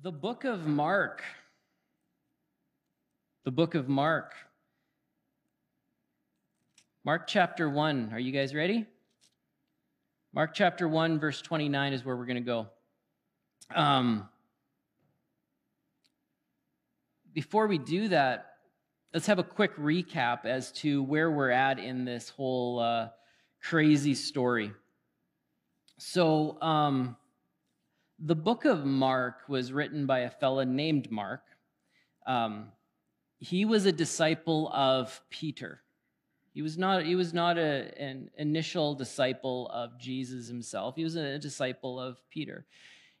The book of Mark. The book of Mark. Mark chapter 1. Are you guys ready? Mark chapter 1, verse 29 is where we're going to go. Um, before we do that, let's have a quick recap as to where we're at in this whole uh, crazy story. So, um, the book of Mark was written by a fella named Mark. Um, he was a disciple of Peter. He was not, he was not a, an initial disciple of Jesus himself. He was a disciple of Peter.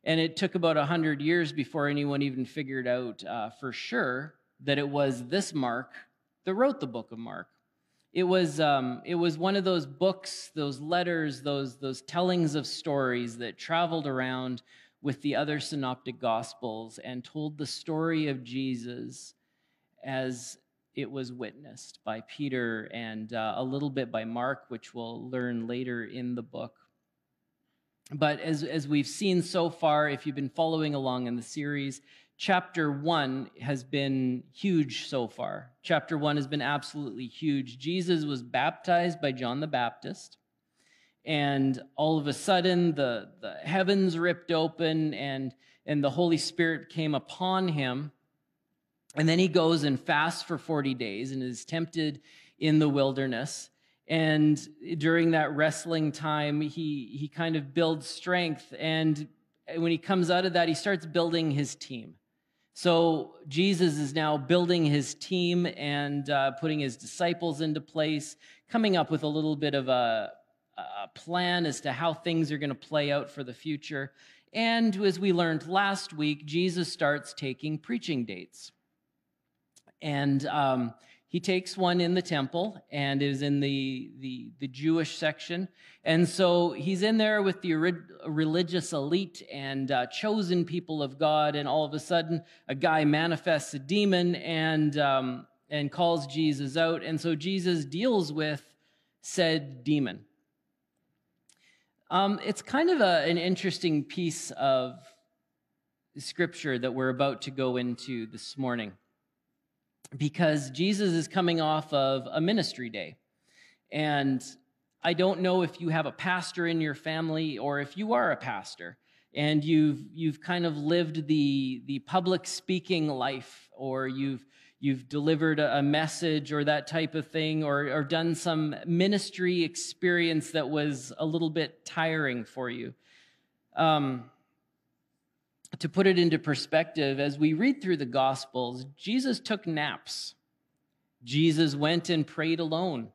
And it took about 100 years before anyone even figured out uh, for sure that it was this Mark that wrote the book of Mark. It was, um, it was one of those books, those letters, those, those tellings of stories that traveled around with the other synoptic gospels and told the story of Jesus as it was witnessed by Peter and uh, a little bit by Mark, which we'll learn later in the book. But as, as we've seen so far, if you've been following along in the series, chapter one has been huge so far. Chapter one has been absolutely huge. Jesus was baptized by John the Baptist and all of a sudden the, the heavens ripped open and, and the Holy Spirit came upon him. And then he goes and fasts for 40 days and is tempted in the wilderness. And during that wrestling time, he, he kind of builds strength. And when he comes out of that, he starts building his team. So Jesus is now building his team and uh, putting his disciples into place, coming up with a little bit of a, a plan as to how things are going to play out for the future. And as we learned last week, Jesus starts taking preaching dates. And um, he takes one in the temple and is in the, the, the, Jewish section. And so he's in there with the religious elite and uh, chosen people of God. And all of a sudden, a guy manifests a demon and, um, and calls Jesus out. And so Jesus deals with said demon. Um, it's kind of a, an interesting piece of scripture that we're about to go into this morning because Jesus is coming off of a ministry day. And I don't know if you have a pastor in your family or if you are a pastor and you've you've kind of lived the the public speaking life or you've you've delivered a message or that type of thing, or, or done some ministry experience that was a little bit tiring for you. Um, to put it into perspective, as we read through the Gospels, Jesus took naps. Jesus went and prayed alone.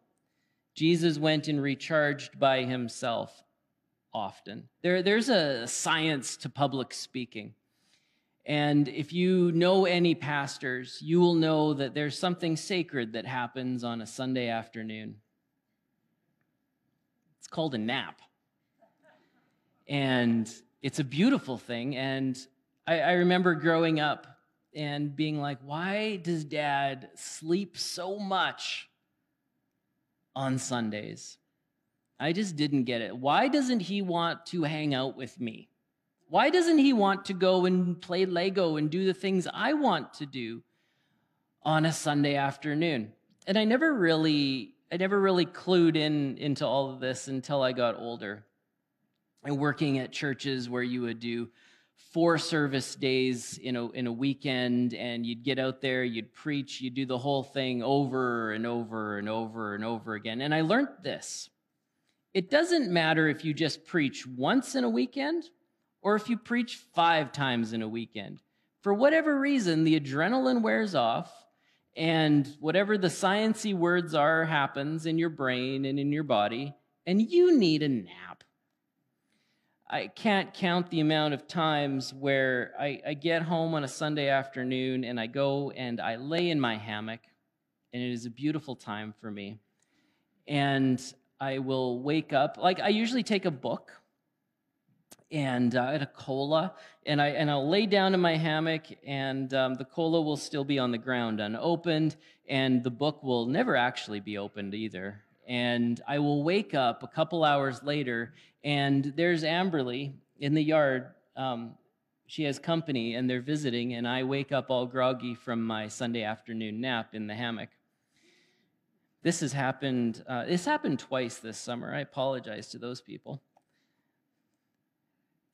Jesus went and recharged by himself often. There, there's a science to public speaking. And if you know any pastors, you will know that there's something sacred that happens on a Sunday afternoon. It's called a nap. And it's a beautiful thing. And I, I remember growing up and being like, why does dad sleep so much on Sundays? I just didn't get it. Why doesn't he want to hang out with me? Why doesn't he want to go and play Lego and do the things I want to do on a Sunday afternoon? And I never really I never really clued in into all of this until I got older. And working at churches where you would do four service days in a, in a weekend and you'd get out there, you'd preach, you'd do the whole thing over and over and over and over again. And I learned this. It doesn't matter if you just preach once in a weekend or if you preach five times in a weekend. For whatever reason, the adrenaline wears off, and whatever the sciency words are happens in your brain and in your body, and you need a nap. I can't count the amount of times where I, I get home on a Sunday afternoon and I go and I lay in my hammock, and it is a beautiful time for me. And I will wake up, like I usually take a book and uh, a cola, and I and I'll lay down in my hammock, and um, the cola will still be on the ground unopened, and the book will never actually be opened either. And I will wake up a couple hours later, and there's Amberly in the yard, um, she has company and they're visiting, and I wake up all groggy from my Sunday afternoon nap in the hammock. This has happened. Uh, this happened twice this summer. I apologize to those people.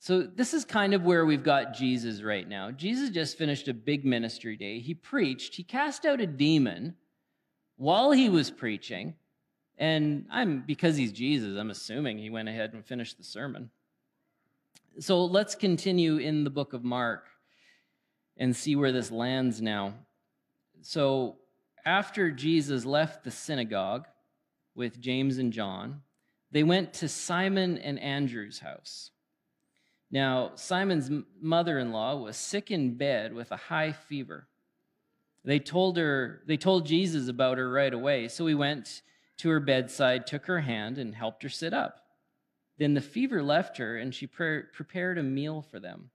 So, this is kind of where we've got Jesus right now. Jesus just finished a big ministry day. He preached, he cast out a demon while he was preaching. And I'm because he's Jesus, I'm assuming he went ahead and finished the sermon. So let's continue in the book of Mark and see where this lands now. So after Jesus left the synagogue with James and John, they went to Simon and Andrew's house. Now, Simon's mother in law was sick in bed with a high fever. They told her, they told Jesus about her right away. So he went to her bedside, took her hand, and helped her sit up. Then the fever left her, and she pre- prepared a meal for them.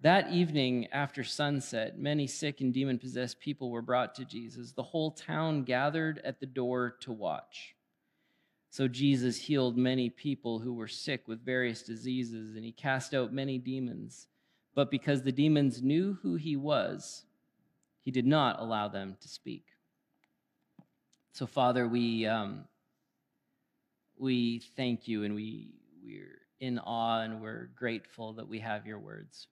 That evening, after sunset, many sick and demon possessed people were brought to Jesus. The whole town gathered at the door to watch. So Jesus healed many people who were sick with various diseases, and he cast out many demons. But because the demons knew who he was, he did not allow them to speak. So, Father, we, um, we thank you and we, we're in awe and we're grateful that we have your words.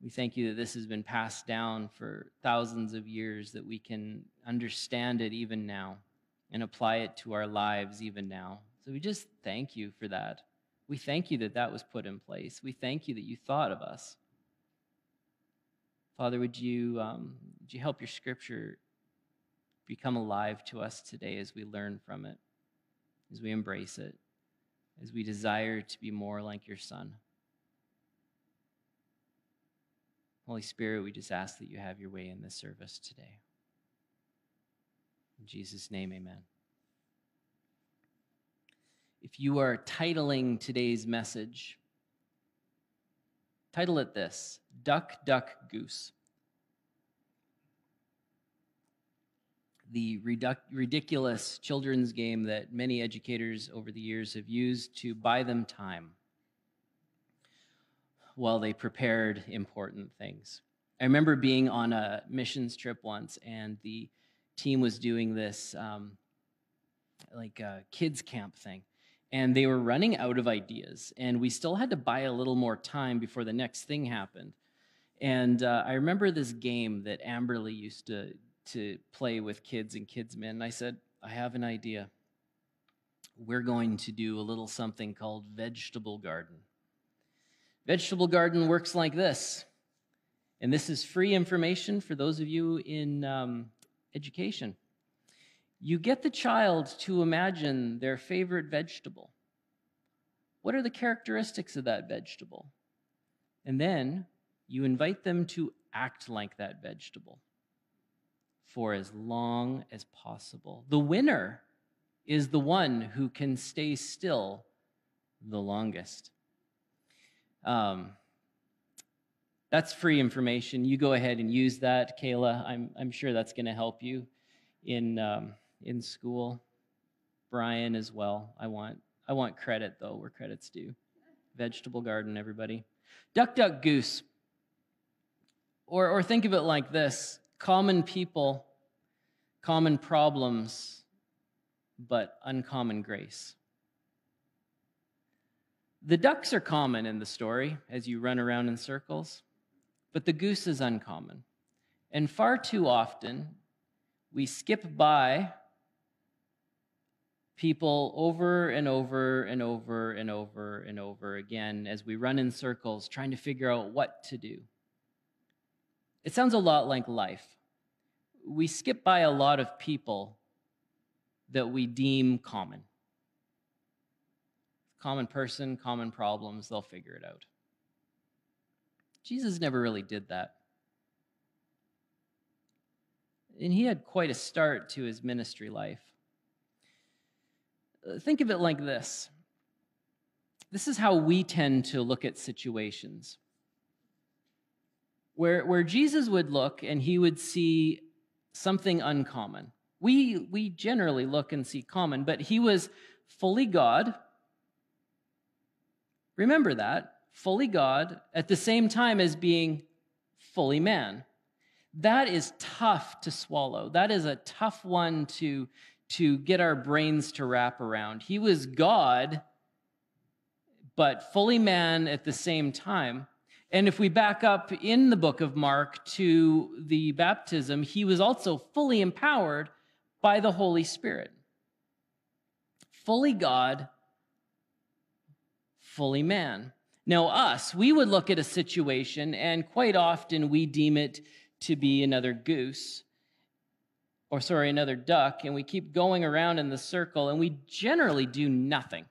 We thank you that this has been passed down for thousands of years, that we can understand it even now and apply it to our lives even now. So we just thank you for that. We thank you that that was put in place. We thank you that you thought of us. Father, would you, um, would you help your scripture become alive to us today as we learn from it, as we embrace it, as we desire to be more like your Son? Holy Spirit, we just ask that you have your way in this service today. In Jesus' name, amen. If you are titling today's message, title it this Duck, Duck, Goose. The reduc- ridiculous children's game that many educators over the years have used to buy them time while they prepared important things. I remember being on a missions trip once, and the team was doing this um, like a kids camp thing and they were running out of ideas and we still had to buy a little more time before the next thing happened. And uh, i remember this game that amberly used to, to play with kids and kids men and i said i have an idea. We're going to do a little something called vegetable garden. Vegetable garden works like this and this is free information for those of you in um, education you get the child to imagine their favorite vegetable. What are the characteristics of that vegetable? And then you invite them to act like that vegetable for as long as possible. The winner is the one who can stay still the longest. Um, that's free information. You go ahead and use that, Kayla. I'm, I'm sure that's going to help you in um, in school. Brian as well. I want I want credit though, where credit's due. Vegetable garden, everybody. Duck, duck, goose. Or, or think of it like this common people, common problems, but uncommon grace. The ducks are common in the story as you run around in circles, but the goose is uncommon. And far too often, we skip by people over and over and over and over and over again as we run in circles trying to figure out what to do. It sounds a lot like life. We skip by a lot of people that we deem common. Common person, common problems, they'll figure it out. Jesus never really did that. And he had quite a start to his ministry life. Uh, think of it like this this is how we tend to look at situations. Where, where Jesus would look and he would see something uncommon. We, we generally look and see common, but he was fully God. Remember that. Fully God, at the same time as being fully man. That is tough to swallow. That is a tough one to, to get our brains to wrap around. He was God, but fully man at the same time. And if we back up in the book of Mark to the baptism, he was also fully empowered by the Holy Spirit. Fully God, fully man. Now, us, we would look at a situation, and quite often we deem it to be another goose, or sorry, another duck, and we keep going around in the circle, and we generally do nothing.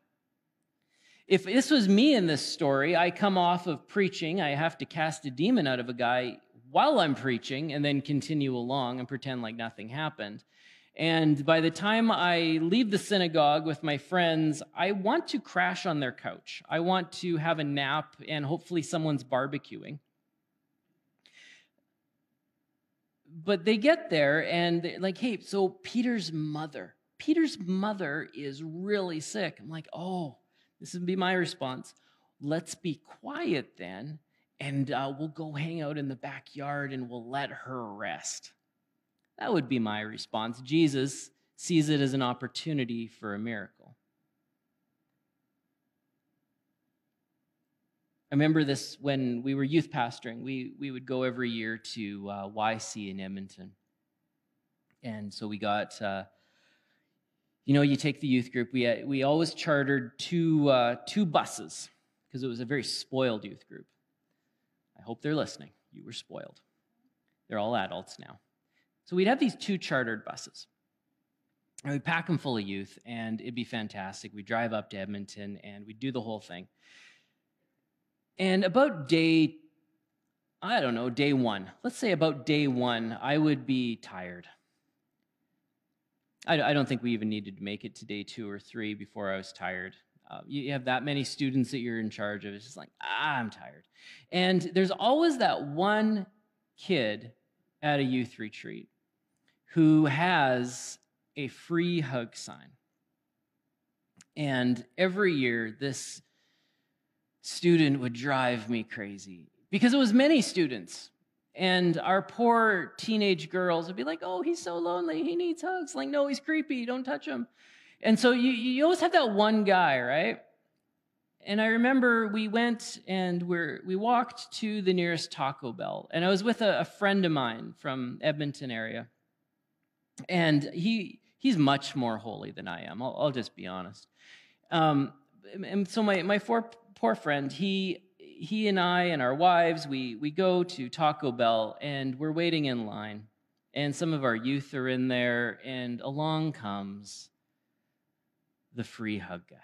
If this was me in this story, I come off of preaching, I have to cast a demon out of a guy while I'm preaching and then continue along and pretend like nothing happened. And by the time I leave the synagogue with my friends, I want to crash on their couch. I want to have a nap and hopefully someone's barbecuing. But they get there and they're like, hey, so Peter's mother, Peter's mother is really sick. I'm like, oh, this would be my response. Let's be quiet then, and uh, we'll go hang out in the backyard and we'll let her rest. That would be my response. Jesus sees it as an opportunity for a miracle. I remember this when we were youth pastoring. We, we would go every year to uh, YC in Edmonton. And so we got uh, you know, you take the youth group, we, uh, we always chartered two, uh, two buses because it was a very spoiled youth group. I hope they're listening. You were spoiled. They're all adults now. So we'd have these two chartered buses. And we'd pack them full of youth, and it'd be fantastic. We'd drive up to Edmonton, and we'd do the whole thing. And about day, I don't know, day one, let's say about day one, I would be tired. I, I, don't think we even needed to make it to day two or three before I was tired. Uh, you have that many students that you're in charge of. It's just like, ah, I'm tired. And there's always that one kid at a youth retreat who has a free hug sign. And every year, this student would drive me crazy because it was many students. And our poor teenage girls would be like, oh, he's so lonely. He needs hugs. Like, no, he's creepy. Don't touch him. And so you, you always have that one guy, right? And I remember we went and we're, we walked to the nearest Taco Bell. And I was with a, a friend of mine from Edmonton area. And he, he's much more holy than I am. I'll, I'll just be honest. Um, and so my, my poor, poor friend, he he and I and our wives, we, we go to Taco Bell and we're waiting in line. And some of our youth are in there, and along comes the free hug guy.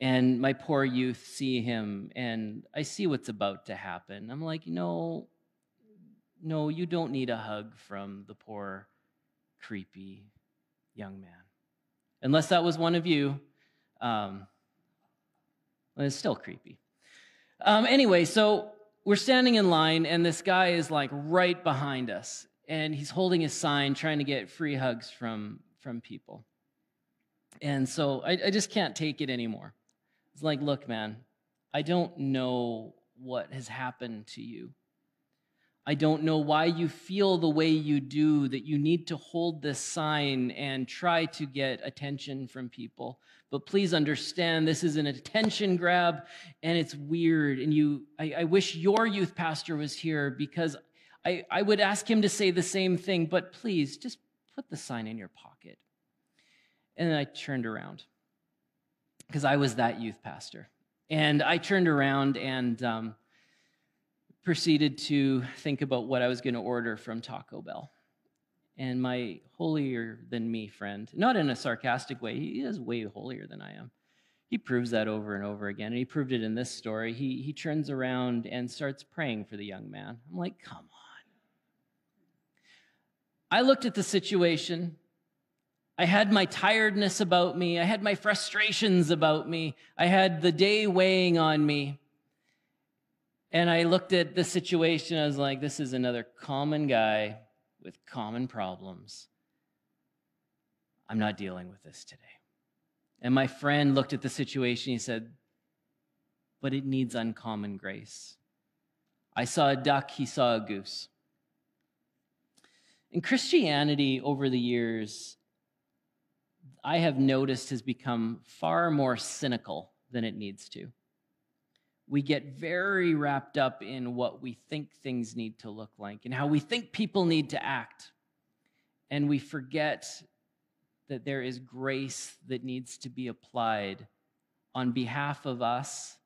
And my poor youth see him, and I see what's about to happen. I'm like, no, no, you don't need a hug from the poor, creepy young man. Unless that was one of you. Um, it's still creepy. Um, anyway, so we're standing in line, and this guy is like right behind us, and he's holding his sign, trying to get free hugs from from people. And so I, I just can't take it anymore. It's like, look, man, I don't know what has happened to you. I don't know why you feel the way you do, that you need to hold this sign and try to get attention from people. But please understand this is an attention grab and it's weird. And you, I, I wish your youth pastor was here because I, I would ask him to say the same thing, but please just put the sign in your pocket. And then I turned around because I was that youth pastor. And I turned around and, um, proceeded to think about what I was going to order from Taco Bell. And my holier than me friend, not in a sarcastic way, he is way holier than I am. He proves that over and over again. And he proved it in this story. He, he turns around and starts praying for the young man. I'm like, come on. I looked at the situation. I had my tiredness about me. I had my frustrations about me. I had the day weighing on me. And I looked at the situation, I was like, this is another common guy with common problems. I'm not dealing with this today. And my friend looked at the situation, he said, but it needs uncommon grace. I saw a duck, he saw a goose. In Christianity, over the years, I have noticed has become far more cynical than it needs to. We get very wrapped up in what we think things need to look like and how we think people need to act. And we forget that there is grace that needs to be applied on behalf of us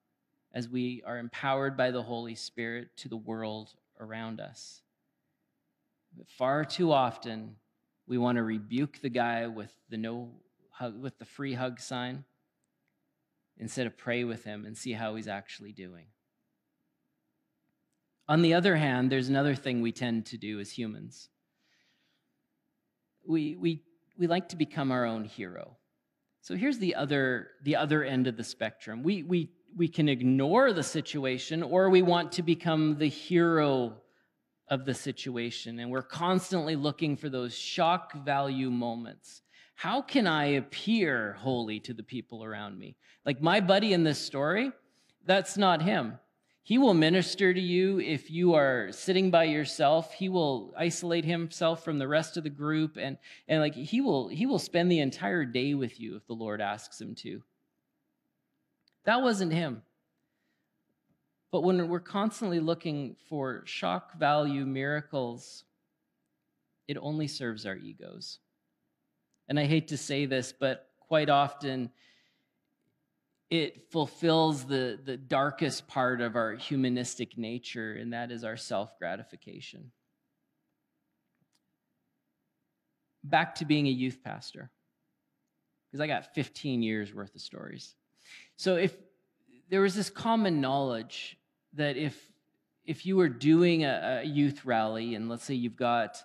as we are empowered by the Holy Spirit to the world around us. But far too often, we want to rebuke the guy with the no hug, with the free hug sign instead of pray with him and see how he's actually doing. On the other hand, there's another thing we tend to do as humans. We, we, we like to become our own hero. So here's the other, the other end of the spectrum. We, we, we can ignore the situation or we want to become the hero of the situation. And we're constantly looking for those shock value moments. How can I appear holy to the people around me? Like my buddy in this story, that's not him. He will minister to you if you are sitting by yourself. He will isolate himself from the rest of the group and, and like he will he will spend the entire day with you if the Lord asks him to. That wasn't him. But when we're constantly looking for shock value miracles, it only serves our egos. And I hate to say this, but quite often it fulfills the, the darkest part of our humanistic nature, and that is our self gratification. Back to being a youth pastor, because I got 15 years worth of stories. So, if there was this common knowledge that if if you were doing a, a youth rally, and let's say you've got,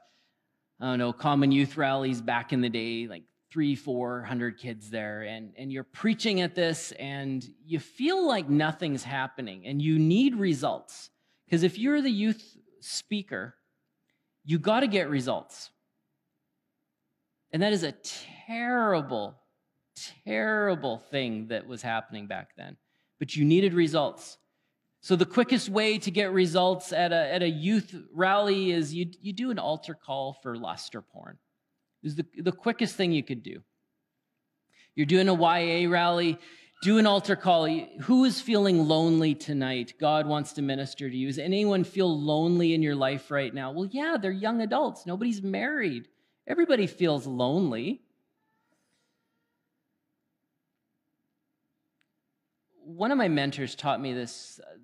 I don't know, common youth rallies back in the day, like three, four hundred kids there, and, and you're preaching at this, and you feel like nothing's happening, and you need results. Because if you're the youth speaker, you got to get results. And that is a terrible, terrible thing that was happening back then. But you needed results. So the quickest way to get results at a, at a youth rally is you, you do an altar call for lust or porn. It was the, the quickest thing you could do. You're doing a YA rally, do an altar call. Who is feeling lonely tonight? God wants to minister to you. Does anyone feel lonely in your life right now? Well, yeah, they're young adults. Nobody's married. Everybody feels lonely. One of my mentors taught me this, uh,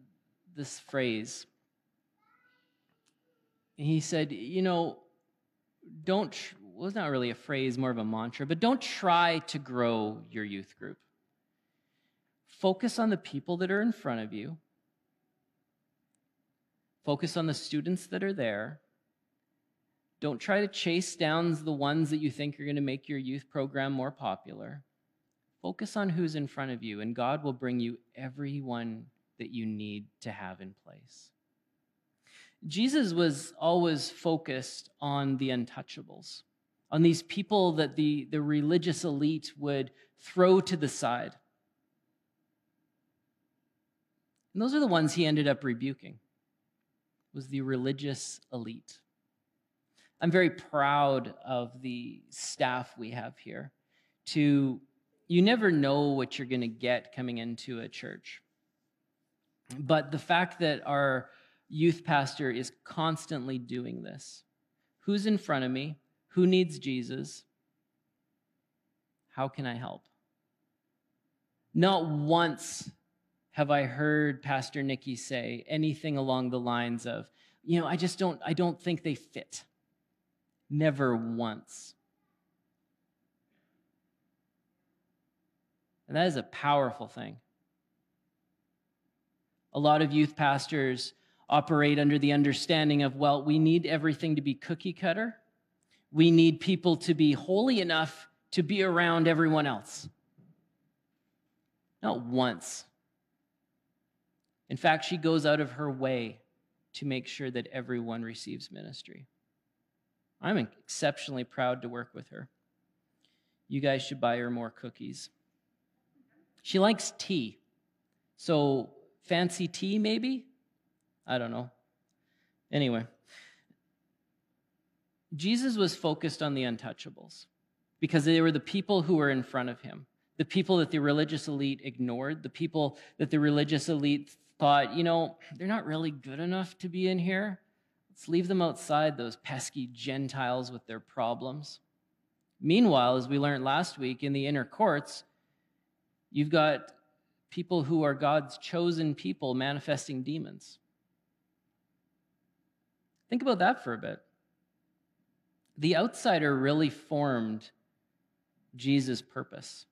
this phrase. He said, You know, don't well, it's not really a phrase, more of a mantra, but don't try to grow your youth group. Focus on the people that are in front of you. Focus on the students that are there. Don't try to chase down the ones that you think are going to make your youth program more popular. Focus on who's in front of you, and God will bring you everyone that you need to have in place. Jesus was always focused on the untouchables on these people that the, the religious elite would throw to the side. And those are the ones he ended up rebuking was the religious elite. I'm very proud of the staff we have here to you never know what you're going to get coming into a church. But the fact that our youth pastor is constantly doing this. Who's in front of me? Who needs Jesus? How can I help? Not once have I heard Pastor Nikki say anything along the lines of, you know, I just don't, I don't think they fit. Never once. And that is a powerful thing. A lot of youth pastors operate under the understanding of, well, we need everything to be cookie cutter. We need people to be holy enough to be around everyone else. Not once. In fact, she goes out of her way to make sure that everyone receives ministry. I'm exceptionally proud to work with her. You guys should buy her more cookies. She likes tea. So fancy tea, maybe? I don't know. Anyway, Jesus was focused on the untouchables because they were the people who were in front of him, the people that the religious elite ignored, the people that the religious elite thought, you know, they're not really good enough to be in here. Let's leave them outside, those pesky Gentiles with their problems. Meanwhile, as we learned last week in the inner courts, you've got people who are God's chosen people manifesting demons. Think about that for a bit. The outsider really formed Jesus' purpose.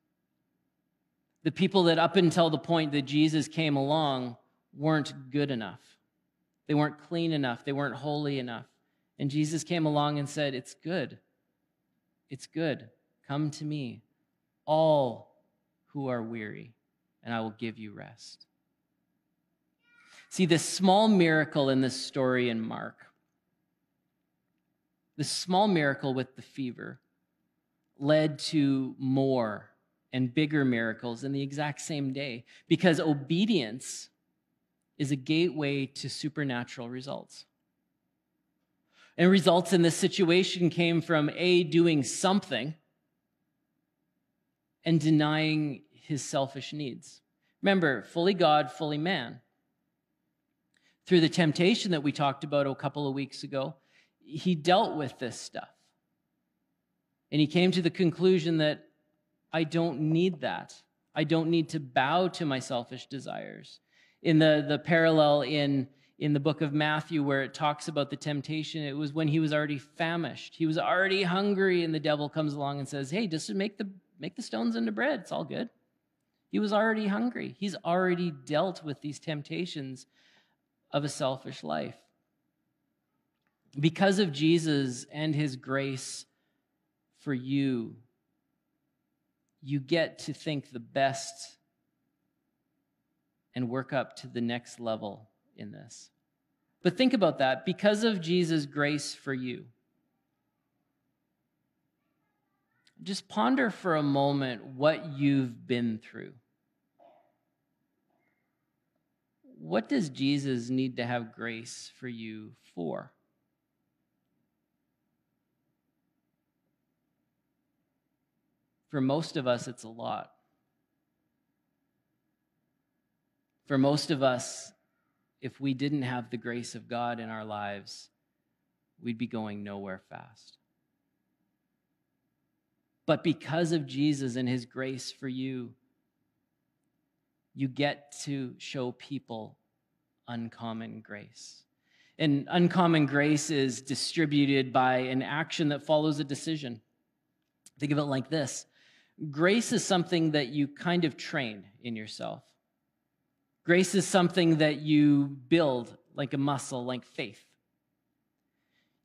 The people that, up until the point that Jesus came along, weren't good enough. They weren't clean enough. They weren't holy enough. And Jesus came along and said, It's good. It's good. Come to me, all who are weary, and I will give you rest. See, this small miracle in this story in Mark, this small miracle with the fever, led to more and bigger miracles in the exact same day because obedience is a gateway to supernatural results. And results in this situation came from A, doing something, and denying his selfish needs. Remember, fully God, fully man. Through the temptation that we talked about a couple of weeks ago, he dealt with this stuff. And he came to the conclusion that I don't need that. I don't need to bow to my selfish desires. In the, the parallel in, in the book of Matthew, where it talks about the temptation, it was when he was already famished. He was already hungry, and the devil comes along and says, Hey, just make the, make the stones into bread. It's all good. He was already hungry. He's already dealt with these temptations of a selfish life. Because of Jesus and his grace for you, you get to think the best and work up to the next level in this. But think about that because of Jesus' grace for you. Just ponder for a moment what you've been through. What does Jesus need to have grace for you for? For most of us, it's a lot. For most of us, if we didn't have the grace of God in our lives, we'd be going nowhere fast. But because of Jesus and his grace for you, you get to show people uncommon grace. And uncommon grace is distributed by an action that follows a decision. Think of it like this Grace is something that you kind of train in yourself. Grace is something that you build like a muscle, like faith.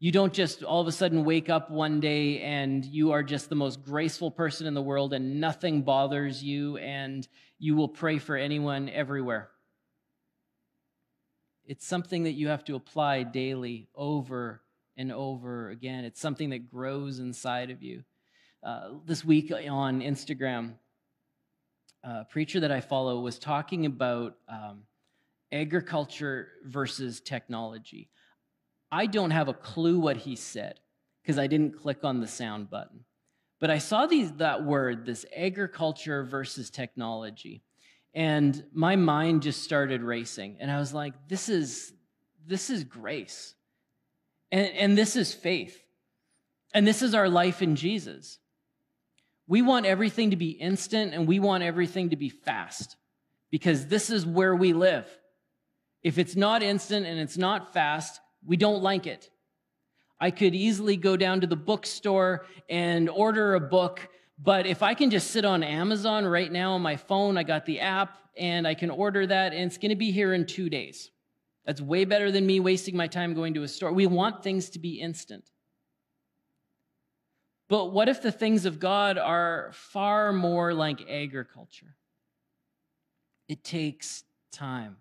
You don't just all of a sudden wake up one day and you are just the most graceful person in the world and nothing bothers you and you will pray for anyone everywhere. It's something that you have to apply daily over and over again. It's something that grows inside of you. Uh, this week on Instagram, a preacher that I follow was talking about um, agriculture versus technology. I don't have a clue what he said because I didn't click on the sound button. But I saw these, that word, this agriculture versus technology. And my mind just started racing. And I was like, this is, this is grace. And, and this is faith. And this is our life in Jesus. We want everything to be instant and we want everything to be fast because this is where we live. If it's not instant and it's not fast, we don't like it. I could easily go down to the bookstore and order a book, but if I can just sit on Amazon right now on my phone, I got the app and I can order that and it's going to be here in two days. That's way better than me wasting my time going to a store. We want things to be instant. But what if the things of God are far more like agriculture? It takes time.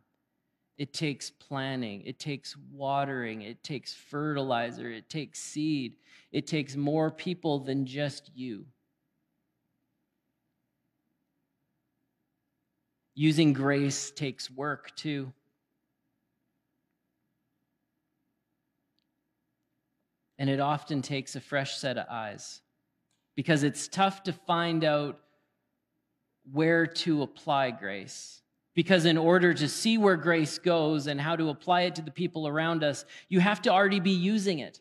It takes planning. It takes watering. It takes fertilizer. It takes seed. It takes more people than just you. Using grace takes work too. And it often takes a fresh set of eyes because it's tough to find out where to apply grace. Because in order to see where grace goes and how to apply it to the people around us, you have to already be using it.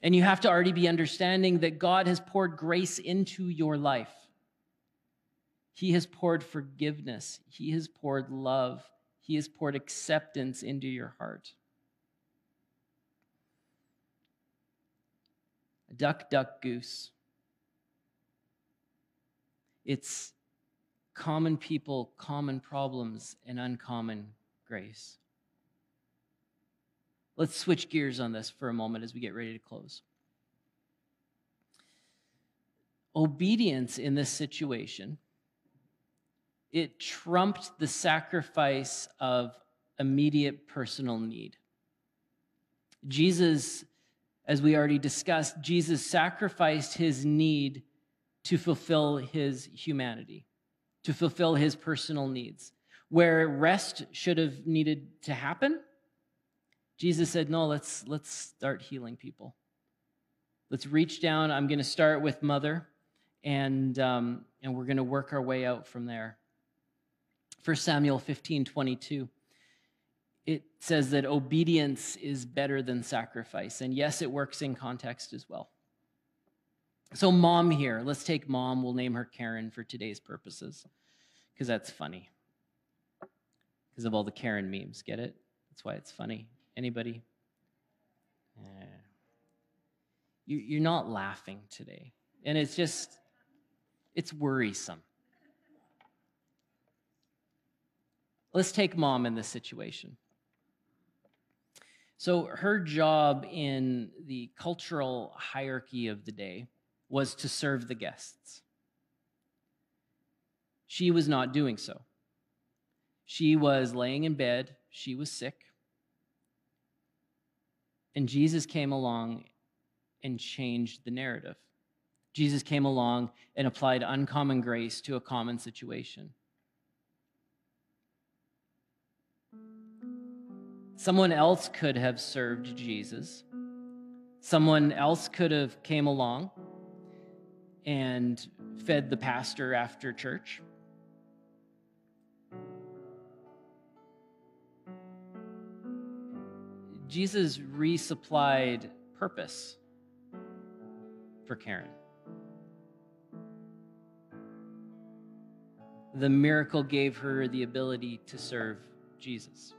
And you have to already be understanding that God has poured grace into your life. He has poured forgiveness, He has poured love, He has poured acceptance into your heart. Duck, duck, goose. It's common people, common problems, and uncommon grace. Let's switch gears on this for a moment as we get ready to close. Obedience in this situation, it trumped the sacrifice of immediate personal need. Jesus, as we already discussed, Jesus sacrificed his need to fulfill his humanity, to fulfill his personal needs. Where rest should have needed to happen, Jesus said, No, let's, let's start healing people. Let's reach down. I'm going to start with mother, and, um, and we're going to work our way out from there. 1 Samuel 15 22 it says that obedience is better than sacrifice. And yes, it works in context as well. So, mom here, let's take mom. We'll name her Karen for today's purposes because that's funny. Because of all the Karen memes. Get it? That's why it's funny. Anybody? Eh. You're not laughing today. And it's just, it's worrisome. Let's take mom in this situation. So, her job in the cultural hierarchy of the day was to serve the guests. She was not doing so. She was laying in bed, she was sick. And Jesus came along and changed the narrative. Jesus came along and applied uncommon grace to a common situation. Someone else could have served Jesus. Someone else could have came along and fed the pastor after church. Jesus resupplied purpose for Karen. The miracle gave her the ability to serve Jesus.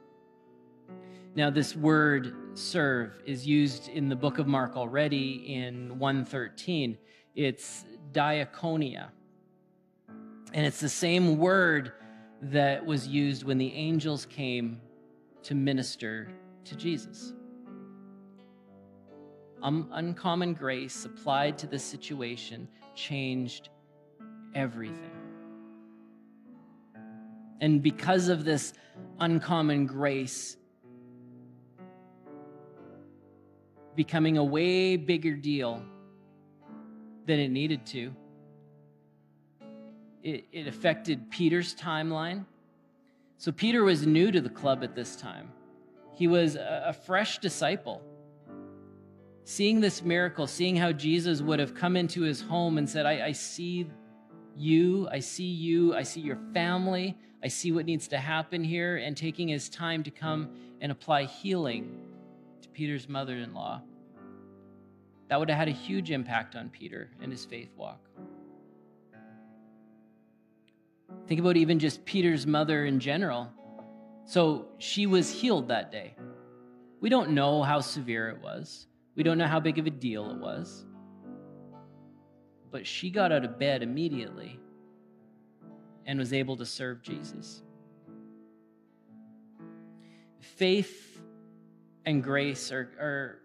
Now, this word serve is used in the book of Mark already in 113. It's diakonia. And it's the same word that was used when the angels came to minister to Jesus. Um, uncommon grace applied to the situation changed everything. And because of this uncommon grace becoming a way bigger deal than it needed to. It, it affected Peter's timeline. So Peter was new to the club at this time. He was a, a fresh disciple. Seeing this miracle, seeing how Jesus would have come into his home and said, I, I see you, I see you, I see your family, I see what needs to happen here, and taking his time to come and apply healing to Peter's mother in law. That would have had a huge impact on Peter and his faith walk. Think about even just Peter's mother in general. So she was healed that day. We don't know how severe it was, we don't know how big of a deal it was. But she got out of bed immediately and was able to serve Jesus. Faith and grace are, are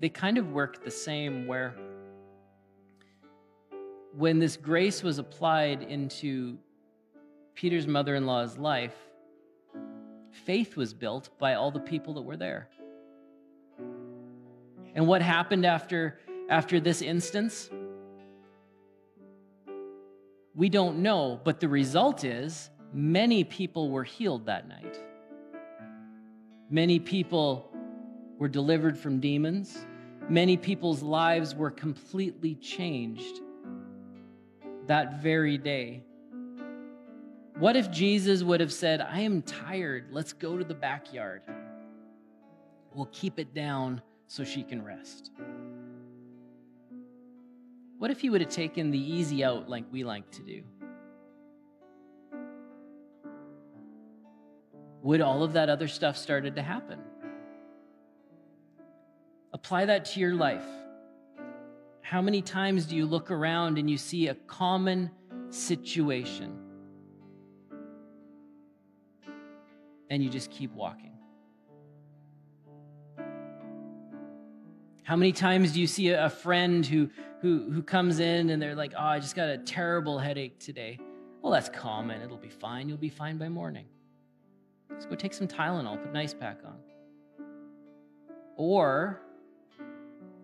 they kind of work the same where when this grace was applied into Peter's mother in law's life, faith was built by all the people that were there. And what happened after, after this instance? We don't know, but the result is many people were healed that night. Many people were delivered from demons. Many people's lives were completely changed that very day. What if Jesus would have said, I am tired, let's go to the backyard? We'll keep it down so she can rest. What if he would have taken the easy out like we like to do? Would all of that other stuff started to happen? Apply that to your life. How many times do you look around and you see a common situation and you just keep walking? How many times do you see a friend who, who, who comes in and they're like, oh, I just got a terrible headache today? Well, that's common. It'll be fine. You'll be fine by morning. Let's go take some Tylenol, put an ice pack on. Or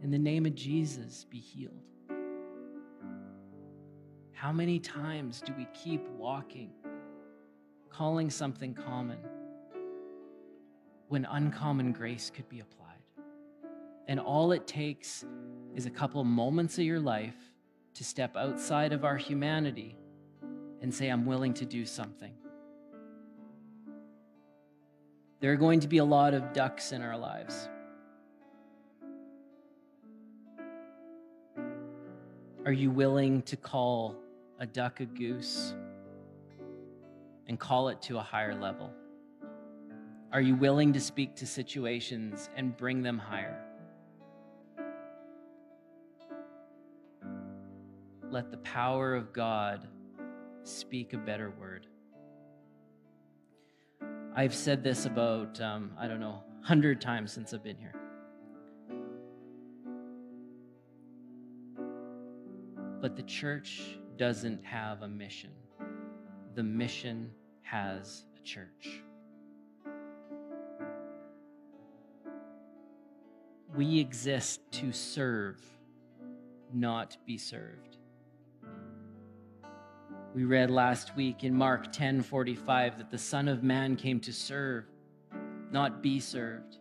in the name of Jesus, be healed. How many times do we keep walking, calling something common, when uncommon grace could be applied? And all it takes is a couple moments of your life to step outside of our humanity and say, I'm willing to do something. There are going to be a lot of ducks in our lives. Are you willing to call a duck a goose and call it to a higher level? Are you willing to speak to situations and bring them higher? Let the power of God speak a better word. I've said this about, um, I don't know, 100 times since I've been here. But the church doesn't have a mission, the mission has a church. We exist to serve, not be served. We read last week in Mark 10:45 that the Son of Man came to serve, not be served.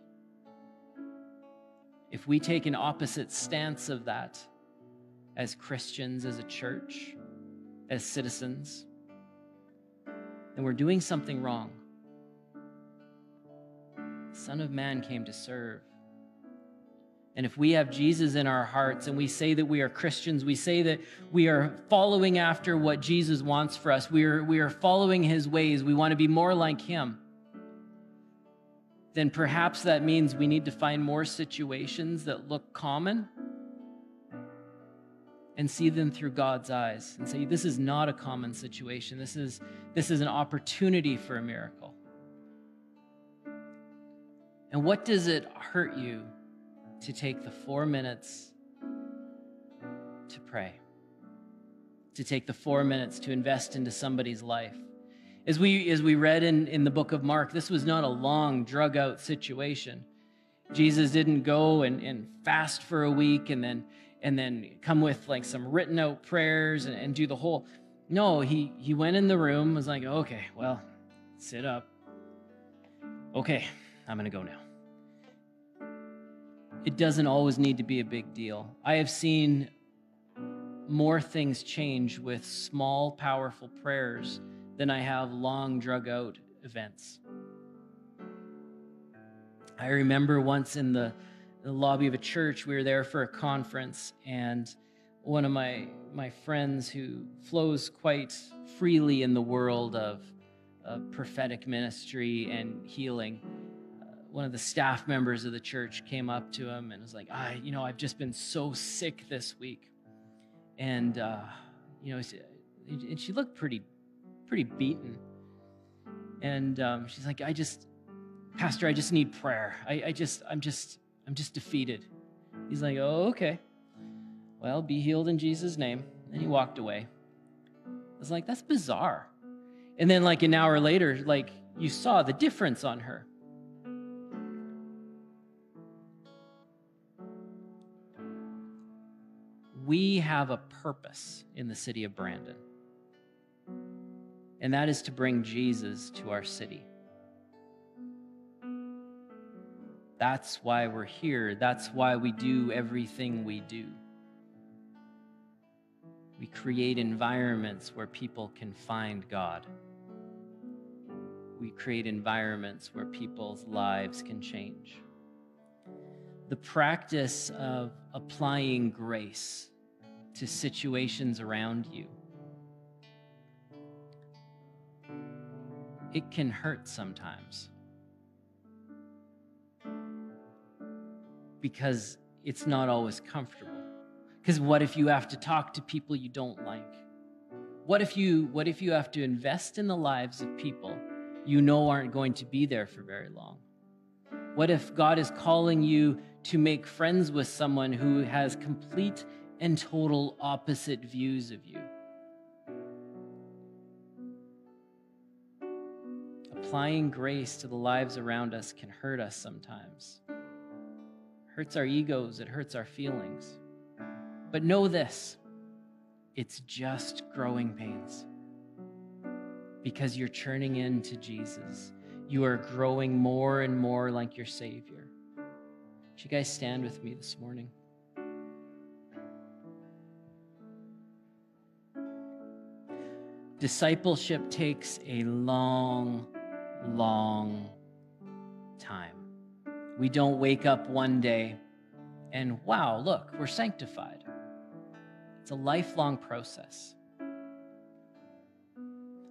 If we take an opposite stance of that as Christians, as a church, as citizens, then we're doing something wrong. The Son of Man came to serve. And if we have Jesus in our hearts and we say that we are Christians, we say that we are following after what Jesus wants for us, we are, we are following his ways, we want to be more like him, then perhaps that means we need to find more situations that look common and see them through God's eyes and say, this is not a common situation. This is, this is an opportunity for a miracle. And what does it hurt you to take the four minutes to pray, to take the four minutes to invest into somebody's life. As we, as we read in, in the book of Mark, this was not a long, drug out situation. Jesus didn't go and, and fast for a week and then, and then come with like some written out prayers and, and do the whole. No, he, he went in the room, was like, okay, well, sit up. Okay, I'm going to go now it doesn't always need to be a big deal. I have seen more things change with small, powerful prayers than I have long, drug out events. I remember once in the, the lobby of a church, we were there for a conference, and one of my, my friends who flows quite freely in the world of, prophetic ministry and healing one of the staff members of the church came up to him and was like, "I, you know, I've just been so sick this week," and uh, you know, and she looked pretty, pretty beaten. And um, she's like, "I just, Pastor, I just need prayer. I, I just, I'm just, I'm just defeated." He's like, "Oh, okay. Well, be healed in Jesus' name." And he walked away. I was like, "That's bizarre." And then, like an hour later, like you saw the difference on her we have a purpose in the city of Brandon. and that is to bring Jesus to our city. That's why we're here. That's why we do everything we do. We create environments where people can find God. We create environments where people's lives can change. The practice of applying grace to situations around you. It can hurt sometimes because it's not always comfortable. Because what if you have to talk to people you don't like? What if you what if you have to invest in the lives of people you know aren't going to be there for very long? What if God is calling you to make friends with someone who has complete and total opposite views of you? Applying grace to the lives around us can hurt us sometimes. Hurts our egos, it hurts our feelings. But know this it's just growing pains because you're churning into Jesus. You are growing more and more like your Savior. Would you guys stand with me this morning? Discipleship takes a long, long time. We don't wake up one day and, wow, look, we're sanctified. It's a lifelong process.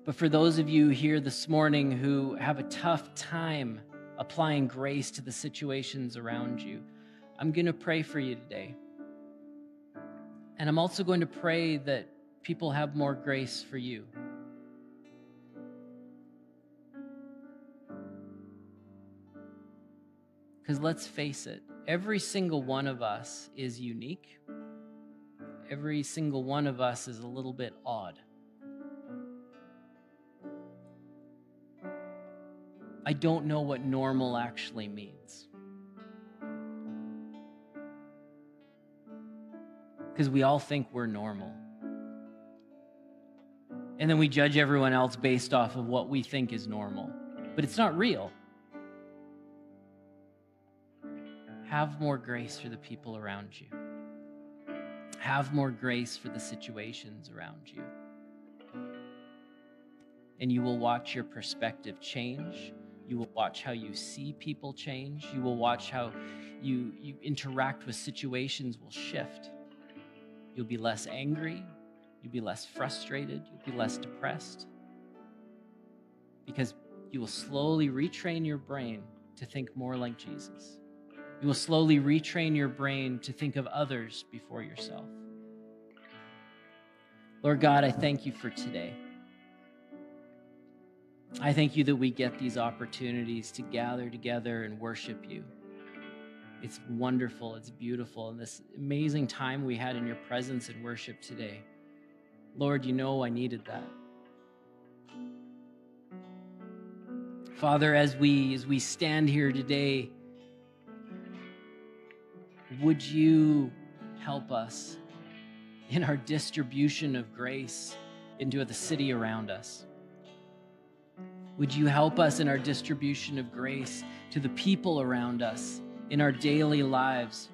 But for those of you here this morning who have a tough time applying grace to the situations around you, I'm going to pray for you today. And I'm also going to pray that people have more grace for you. Because let's face it, every single one of us is unique every single one of us is a little bit odd. I don't know what normal actually means. Because we all think we're normal. And then we judge everyone else based off of what we think is normal. But it's not real. Have more grace for the people around you. Have more grace for the situations around you. And you will watch your perspective change. You will watch how you see people change. You will watch how you, you interact with situations will shift. You'll be less angry. You'll be less frustrated. You'll be less depressed. Because you will slowly retrain your brain to think more like Jesus. You will slowly retrain your brain to think of others before yourself. Lord God, I thank you for today. I thank you that we get these opportunities to gather together and worship you. It's wonderful, it's beautiful, and this amazing time we had in your presence and worship today. Lord, you know I needed that. Father, as we as we stand here today, would you help us in our distribution of grace into the city around us? Would you help us in our distribution of grace to the people around us in our daily lives?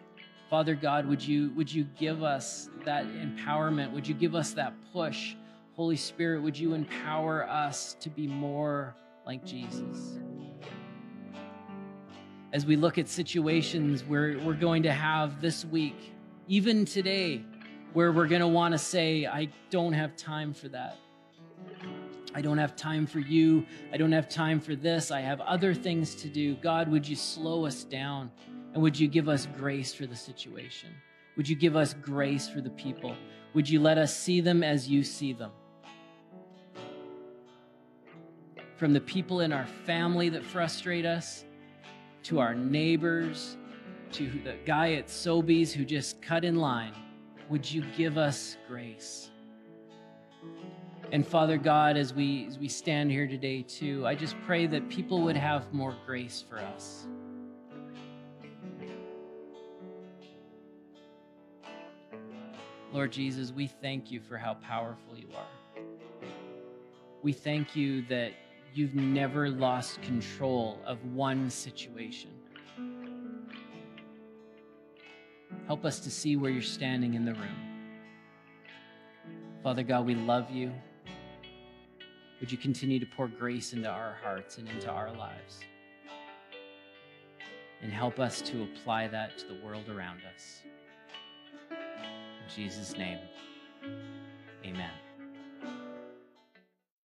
Father God, would you, would you give us that empowerment? Would you give us that push? Holy Spirit, would you empower us to be more like Jesus? As we look at situations where we're going to have this week, even today, where we're going to want to say, I don't have time for that. I don't have time for you. I don't have time for this. I have other things to do. God, would you slow us down? And would you give us grace for the situation? Would you give us grace for the people? Would you let us see them as you see them? From the people in our family that frustrate us to our neighbors, to the guy at Sobeys who just cut in line, would you give us grace? And Father God, as we as we stand here today too, I just pray that people would have more grace for us. Lord Jesus, we thank you for how powerful you are. We thank you that you've never lost control of one situation. Help us to see where you're standing in the room. Father God, we love you. Would you continue to pour grace into our hearts and into our lives? And help us to apply that to the world around us. In Jesus' name, amen.